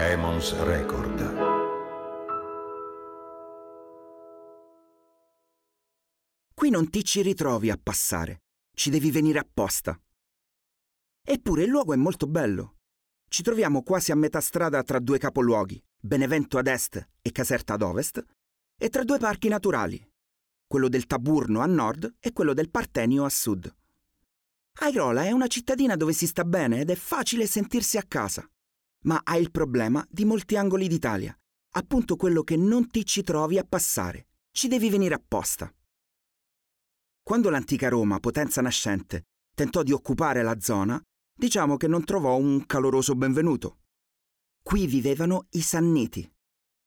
Emons Record. Qui non ti ci ritrovi a passare, ci devi venire apposta. Eppure il luogo è molto bello. Ci troviamo quasi a metà strada tra due capoluoghi, Benevento ad est e Caserta ad ovest, e tra due parchi naturali, quello del Taburno a nord e quello del Partenio a sud. Airola è una cittadina dove si sta bene ed è facile sentirsi a casa, ma ha il problema di molti angoli d'Italia, appunto quello che non ti ci trovi a passare, ci devi venire apposta. Quando l'antica Roma, potenza nascente, tentò di occupare la zona, diciamo che non trovò un caloroso benvenuto. Qui vivevano i Sanniti,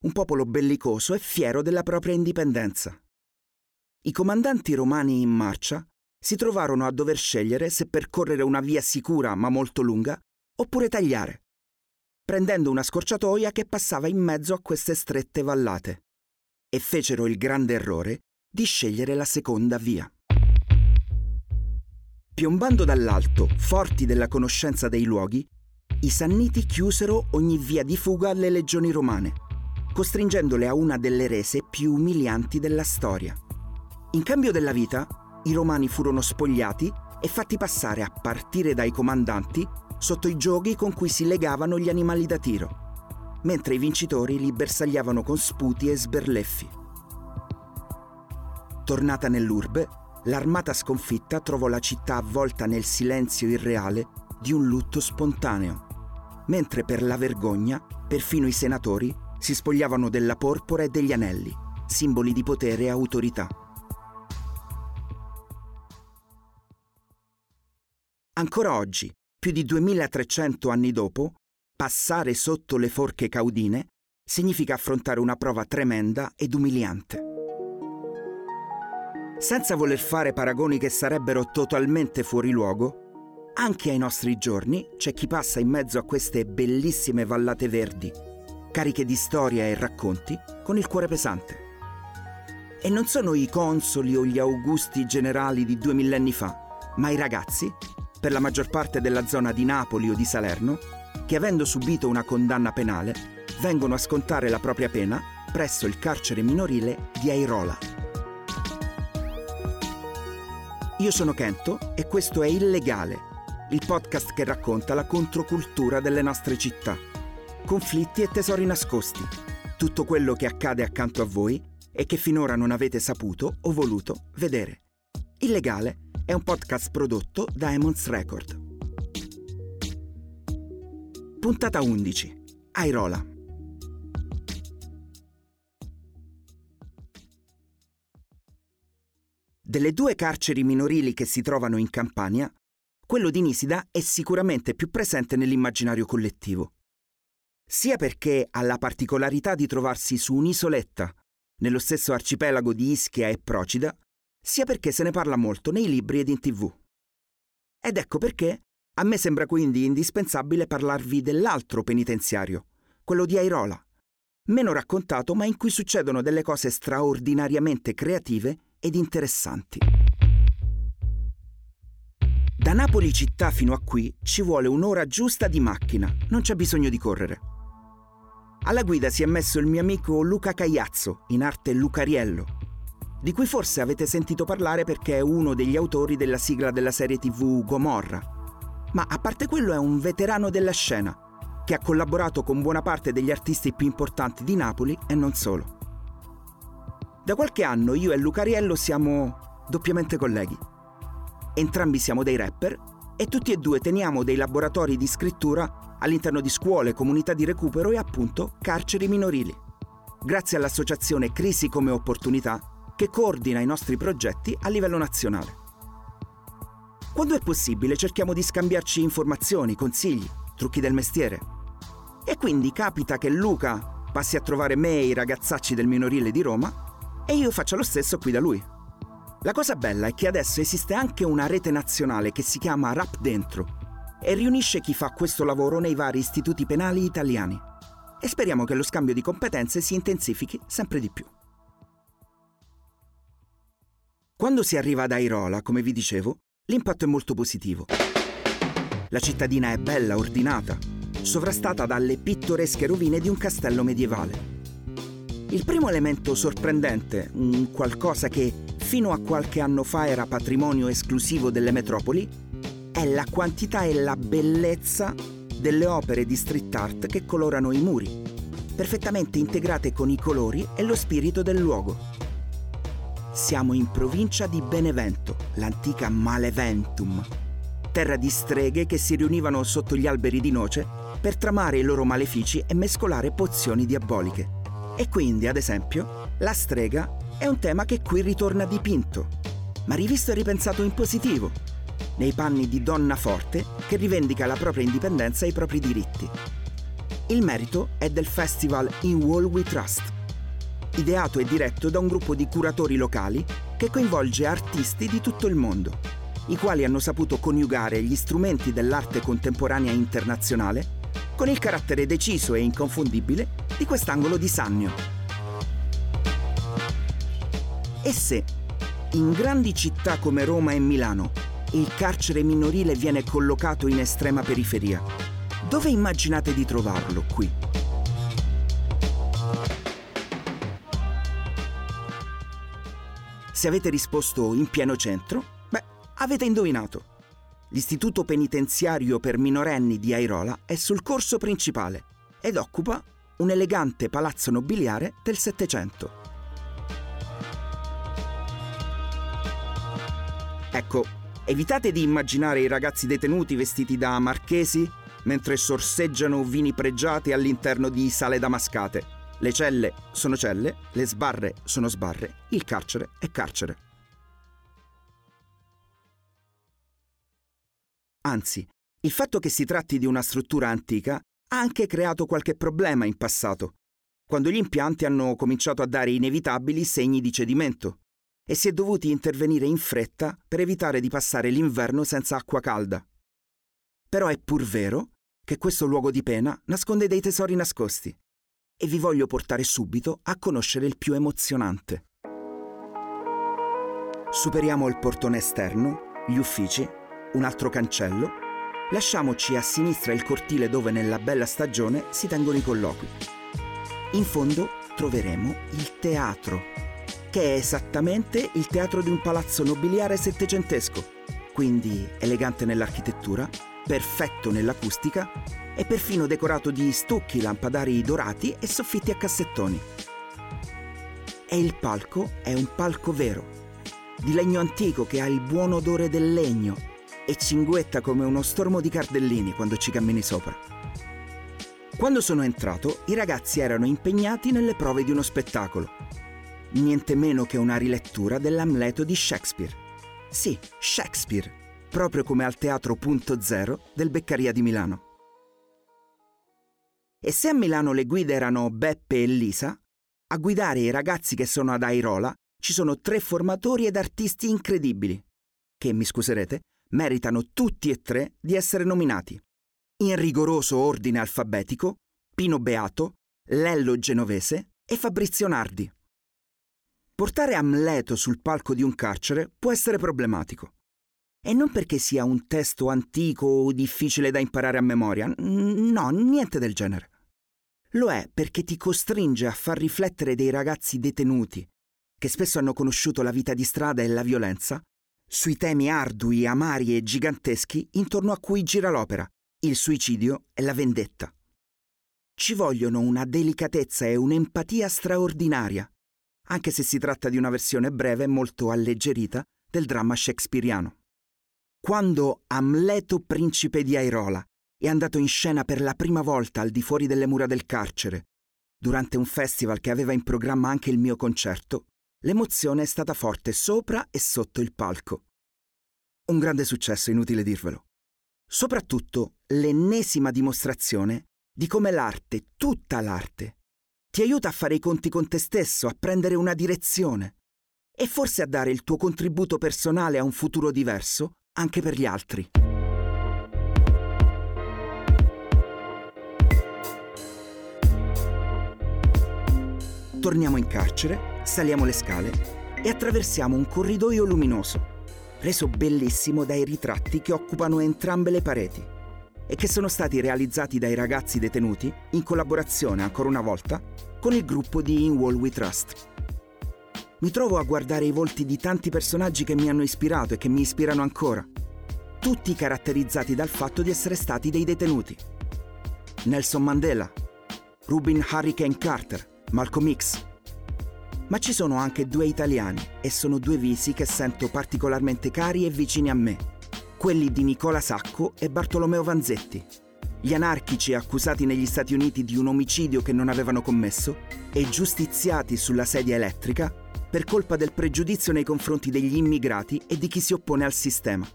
un popolo bellicoso e fiero della propria indipendenza. I comandanti romani in marcia si trovarono a dover scegliere se percorrere una via sicura ma molto lunga oppure tagliare, prendendo una scorciatoia che passava in mezzo a queste strette vallate, e fecero il grande errore di scegliere la seconda via. Piombando dall'alto, forti della conoscenza dei luoghi, i Sanniti chiusero ogni via di fuga alle legioni romane, costringendole a una delle rese più umilianti della storia. In cambio della vita, i romani furono spogliati e fatti passare a partire dai comandanti sotto i giochi con cui si legavano gli animali da tiro, mentre i vincitori li bersagliavano con sputi e sberleffi. Tornata nell'urbe, l'armata sconfitta trovò la città avvolta nel silenzio irreale di un lutto spontaneo, mentre per la vergogna perfino i senatori si spogliavano della porpora e degli anelli, simboli di potere e autorità. Ancora oggi, più di 2300 anni dopo, passare sotto le forche caudine significa affrontare una prova tremenda ed umiliante. Senza voler fare paragoni che sarebbero totalmente fuori luogo, anche ai nostri giorni c'è chi passa in mezzo a queste bellissime vallate verdi, cariche di storia e racconti, con il cuore pesante. E non sono i consoli o gli augusti generali di due millenni fa, ma i ragazzi, per la maggior parte della zona di Napoli o di Salerno, che avendo subito una condanna penale, vengono a scontare la propria pena presso il carcere minorile di Airola. Io sono Kento e questo è Illegale, il podcast che racconta la controcultura delle nostre città. Conflitti e tesori nascosti, tutto quello che accade accanto a voi e che finora non avete saputo o voluto vedere. Illegale è un podcast prodotto da Emons Record. Puntata 11. Airola. Delle due carceri minorili che si trovano in Campania, quello di Nisida è sicuramente più presente nell'immaginario collettivo. Sia perché ha la particolarità di trovarsi su un'isoletta, nello stesso arcipelago di Ischia e Procida, sia perché se ne parla molto nei libri ed in tv. Ed ecco perché a me sembra quindi indispensabile parlarvi dell'altro penitenziario, quello di Airola, meno raccontato ma in cui succedono delle cose straordinariamente creative ed interessanti. Da Napoli città fino a qui ci vuole un'ora giusta di macchina, non c'è bisogno di correre. Alla guida si è messo il mio amico Luca Cagliazzo, in arte Lucariello, di cui forse avete sentito parlare perché è uno degli autori della sigla della serie tv Gomorra. Ma a parte quello è un veterano della scena, che ha collaborato con buona parte degli artisti più importanti di Napoli e non solo. Da qualche anno io e Lucariello siamo doppiamente colleghi. Entrambi siamo dei rapper e tutti e due teniamo dei laboratori di scrittura all'interno di scuole, comunità di recupero e appunto carceri minorili. Grazie all'associazione Crisi come Opportunità che coordina i nostri progetti a livello nazionale. Quando è possibile cerchiamo di scambiarci informazioni, consigli, trucchi del mestiere. E quindi capita che Luca passi a trovare me e i ragazzacci del minorile di Roma e io faccia lo stesso qui da lui. La cosa bella è che adesso esiste anche una rete nazionale che si chiama Rap Dentro e riunisce chi fa questo lavoro nei vari istituti penali italiani. E speriamo che lo scambio di competenze si intensifichi sempre di più. Quando si arriva ad Airola, come vi dicevo, l'impatto è molto positivo. La cittadina è bella, ordinata, sovrastata dalle pittoresche rovine di un castello medievale. Il primo elemento sorprendente, un qualcosa che fino a qualche anno fa era patrimonio esclusivo delle metropoli, è la quantità e la bellezza delle opere di street art che colorano i muri, perfettamente integrate con i colori e lo spirito del luogo. Siamo in provincia di Benevento, l'antica Maleventum, terra di streghe che si riunivano sotto gli alberi di noce per tramare i loro malefici e mescolare pozioni diaboliche. E quindi, ad esempio, la strega è un tema che qui ritorna dipinto, ma rivisto e ripensato in positivo, nei panni di donna forte che rivendica la propria indipendenza e i propri diritti. Il merito è del festival In Wall We Trust, ideato e diretto da un gruppo di curatori locali che coinvolge artisti di tutto il mondo, i quali hanno saputo coniugare gli strumenti dell'arte contemporanea internazionale con il carattere deciso e inconfondibile di quest'angolo di Sannio. E se, in grandi città come Roma e Milano, il carcere minorile viene collocato in estrema periferia, dove immaginate di trovarlo qui? Se avete risposto in pieno centro, beh, avete indovinato. L'istituto penitenziario per minorenni di Airola è sul corso principale ed occupa un elegante palazzo nobiliare del Settecento. Ecco, evitate di immaginare i ragazzi detenuti vestiti da marchesi mentre sorseggiano vini pregiati all'interno di sale damascate. Le celle sono celle, le sbarre sono sbarre, il carcere è carcere. Anzi, il fatto che si tratti di una struttura antica ha anche creato qualche problema in passato, quando gli impianti hanno cominciato a dare inevitabili segni di cedimento e si è dovuti intervenire in fretta per evitare di passare l'inverno senza acqua calda. Però è pur vero che questo luogo di pena nasconde dei tesori nascosti e vi voglio portare subito a conoscere il più emozionante. Superiamo il portone esterno, gli uffici un altro cancello, lasciamoci a sinistra il cortile dove nella bella stagione si tengono i colloqui. In fondo troveremo il teatro, che è esattamente il teatro di un palazzo nobiliare settecentesco, quindi elegante nell'architettura, perfetto nell'acustica e perfino decorato di stucchi, lampadari dorati e soffitti a cassettoni. E il palco è un palco vero, di legno antico che ha il buon odore del legno e cinguetta come uno stormo di cardellini quando ci cammini sopra. Quando sono entrato, i ragazzi erano impegnati nelle prove di uno spettacolo. Niente meno che una rilettura dell'Amleto di Shakespeare. Sì, Shakespeare, proprio come al Teatro Punto Zero del Beccaria di Milano. E se a Milano le guide erano Beppe e Lisa, a guidare i ragazzi che sono ad Airola ci sono tre formatori ed artisti incredibili, che, mi scuserete, meritano tutti e tre di essere nominati. In rigoroso ordine alfabetico, Pino Beato, Lello Genovese e Fabrizio Nardi. Portare Amleto sul palco di un carcere può essere problematico. E non perché sia un testo antico o difficile da imparare a memoria, no, niente del genere. Lo è perché ti costringe a far riflettere dei ragazzi detenuti, che spesso hanno conosciuto la vita di strada e la violenza, sui temi ardui, amari e giganteschi intorno a cui gira l'opera, il suicidio e la vendetta. Ci vogliono una delicatezza e un'empatia straordinaria, anche se si tratta di una versione breve e molto alleggerita del dramma shakespeariano. Quando Amleto principe di Airola è andato in scena per la prima volta al di fuori delle mura del carcere, durante un festival che aveva in programma anche il mio concerto, L'emozione è stata forte sopra e sotto il palco. Un grande successo, inutile dirvelo. Soprattutto l'ennesima dimostrazione di come l'arte, tutta l'arte, ti aiuta a fare i conti con te stesso, a prendere una direzione e forse a dare il tuo contributo personale a un futuro diverso anche per gli altri. Torniamo in carcere Saliamo le scale e attraversiamo un corridoio luminoso, reso bellissimo dai ritratti che occupano entrambe le pareti. e che sono stati realizzati dai ragazzi detenuti in collaborazione, ancora una volta, con il gruppo di In Wall We Trust. Mi trovo a guardare i volti di tanti personaggi che mi hanno ispirato e che mi ispirano ancora, tutti caratterizzati dal fatto di essere stati dei detenuti. Nelson Mandela, Rubin Hurricane Carter, Malcolm X. Ma ci sono anche due italiani e sono due visi che sento particolarmente cari e vicini a me quelli di Nicola Sacco e Bartolomeo Vanzetti, gli anarchici accusati negli Stati Uniti di un omicidio che non avevano commesso e giustiziati sulla sedia elettrica per colpa del pregiudizio nei confronti degli immigrati e di chi si oppone al sistema.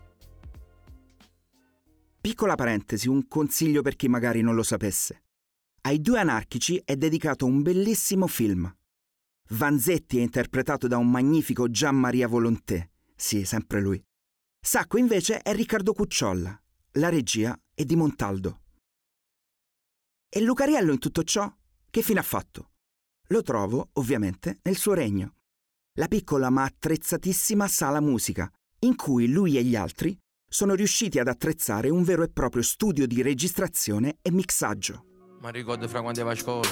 Piccola parentesi, un consiglio per chi magari non lo sapesse. Ai due anarchici è dedicato un bellissimo film. Vanzetti è interpretato da un magnifico Gian Maria Volonté, sì, sempre lui, Sacco invece è Riccardo Cucciolla, la regia è di Montaldo. E Lucariello in tutto ciò che fine ha fatto? Lo trovo, ovviamente, nel suo regno, la piccola ma attrezzatissima sala musica, in cui lui e gli altri sono riusciti ad attrezzare un vero e proprio studio di registrazione e mixaggio. Ma ricordo fra quando ero a scuola,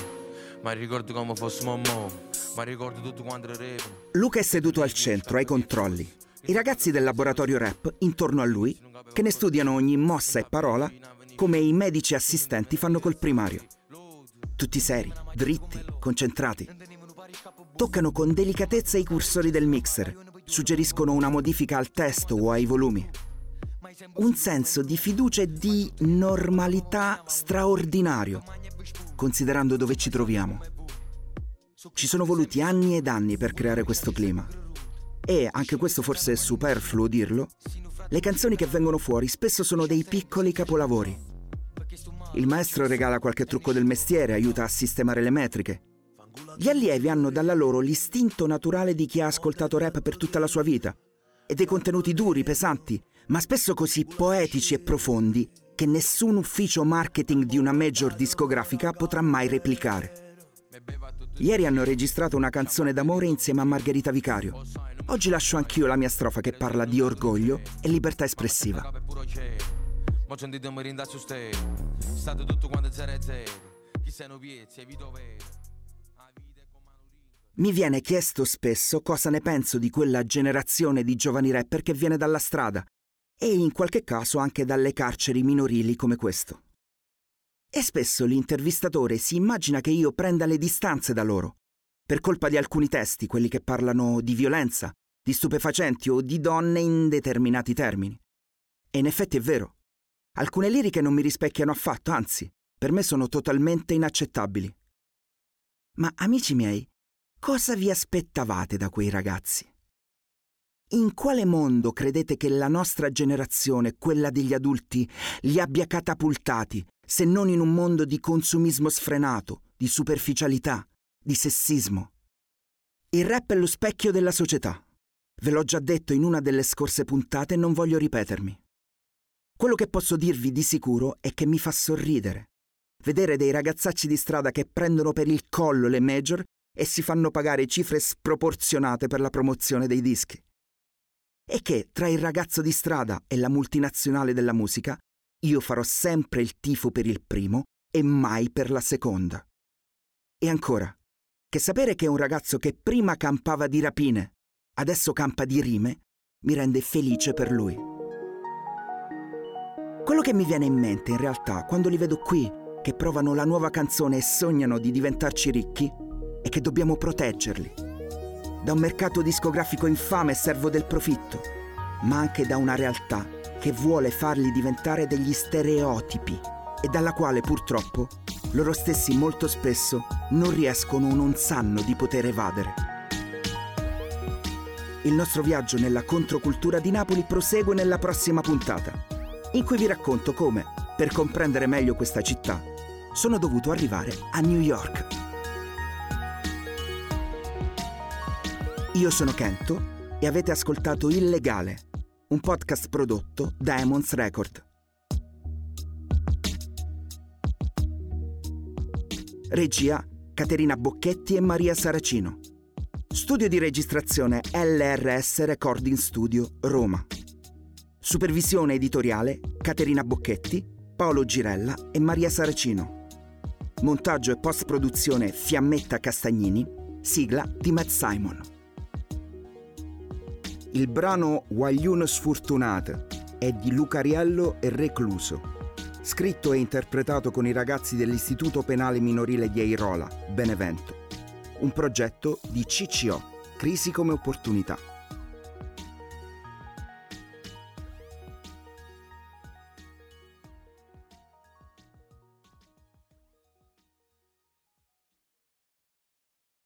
ma ricordo come fossimo mo, ma ricordo tutto quando ero Luca è seduto al centro, ai controlli, i ragazzi del laboratorio rap intorno a lui, che ne studiano ogni mossa e parola, come i medici assistenti fanno col primario. Tutti seri, dritti, concentrati. Toccano con delicatezza i cursori del mixer, suggeriscono una modifica al testo o ai volumi. Un senso di fiducia e di normalità straordinario, considerando dove ci troviamo. Ci sono voluti anni ed anni per creare questo clima e, anche questo forse è superfluo dirlo, le canzoni che vengono fuori spesso sono dei piccoli capolavori. Il maestro regala qualche trucco del mestiere, aiuta a sistemare le metriche. Gli allievi hanno dalla loro l'istinto naturale di chi ha ascoltato rap per tutta la sua vita e dei contenuti duri, pesanti, ma spesso così poetici e profondi che nessun ufficio marketing di una major discografica potrà mai replicare. Ieri hanno registrato una canzone d'amore insieme a Margherita Vicario. Oggi lascio anch'io la mia strofa che parla di orgoglio e libertà espressiva. Mi viene chiesto spesso cosa ne penso di quella generazione di giovani rapper che viene dalla strada e in qualche caso anche dalle carceri minorili come questo. E spesso l'intervistatore si immagina che io prenda le distanze da loro, per colpa di alcuni testi, quelli che parlano di violenza, di stupefacenti o di donne in determinati termini. E in effetti è vero. Alcune liriche non mi rispecchiano affatto, anzi, per me sono totalmente inaccettabili. Ma amici miei, cosa vi aspettavate da quei ragazzi? In quale mondo credete che la nostra generazione, quella degli adulti, li abbia catapultati se non in un mondo di consumismo sfrenato, di superficialità, di sessismo. Il rap è lo specchio della società. Ve l'ho già detto in una delle scorse puntate e non voglio ripetermi. Quello che posso dirvi di sicuro è che mi fa sorridere. Vedere dei ragazzacci di strada che prendono per il collo le major e si fanno pagare cifre sproporzionate per la promozione dei dischi. E che tra il ragazzo di strada e la multinazionale della musica io farò sempre il tifo per il primo e mai per la seconda. E ancora, che sapere che un ragazzo che prima campava di rapine, adesso campa di rime, mi rende felice per lui. Quello che mi viene in mente in realtà quando li vedo qui, che provano la nuova canzone e sognano di diventarci ricchi, è che dobbiamo proteggerli. Da un mercato discografico infame e servo del profitto, ma anche da una realtà che vuole farli diventare degli stereotipi e dalla quale purtroppo loro stessi molto spesso non riescono o non sanno di poter evadere. Il nostro viaggio nella controcultura di Napoli prosegue nella prossima puntata, in cui vi racconto come, per comprendere meglio questa città, sono dovuto arrivare a New York. Io sono Kento e avete ascoltato Illegale, un podcast prodotto da Emons Record. Regia Caterina Bocchetti e Maria Saracino. Studio di registrazione LRS Recording Studio Roma. Supervisione editoriale Caterina Bocchetti Paolo Girella e Maria Saracino. Montaggio e post-produzione Fiammetta Castagnini, sigla di Matt Simon. Il brano Guagliuno Sfortunate è di Lucariello e Recluso scritto e interpretato con i ragazzi dell'Istituto Penale Minorile di Airola, Benevento. Un progetto di CCO, Crisi come Opportunità.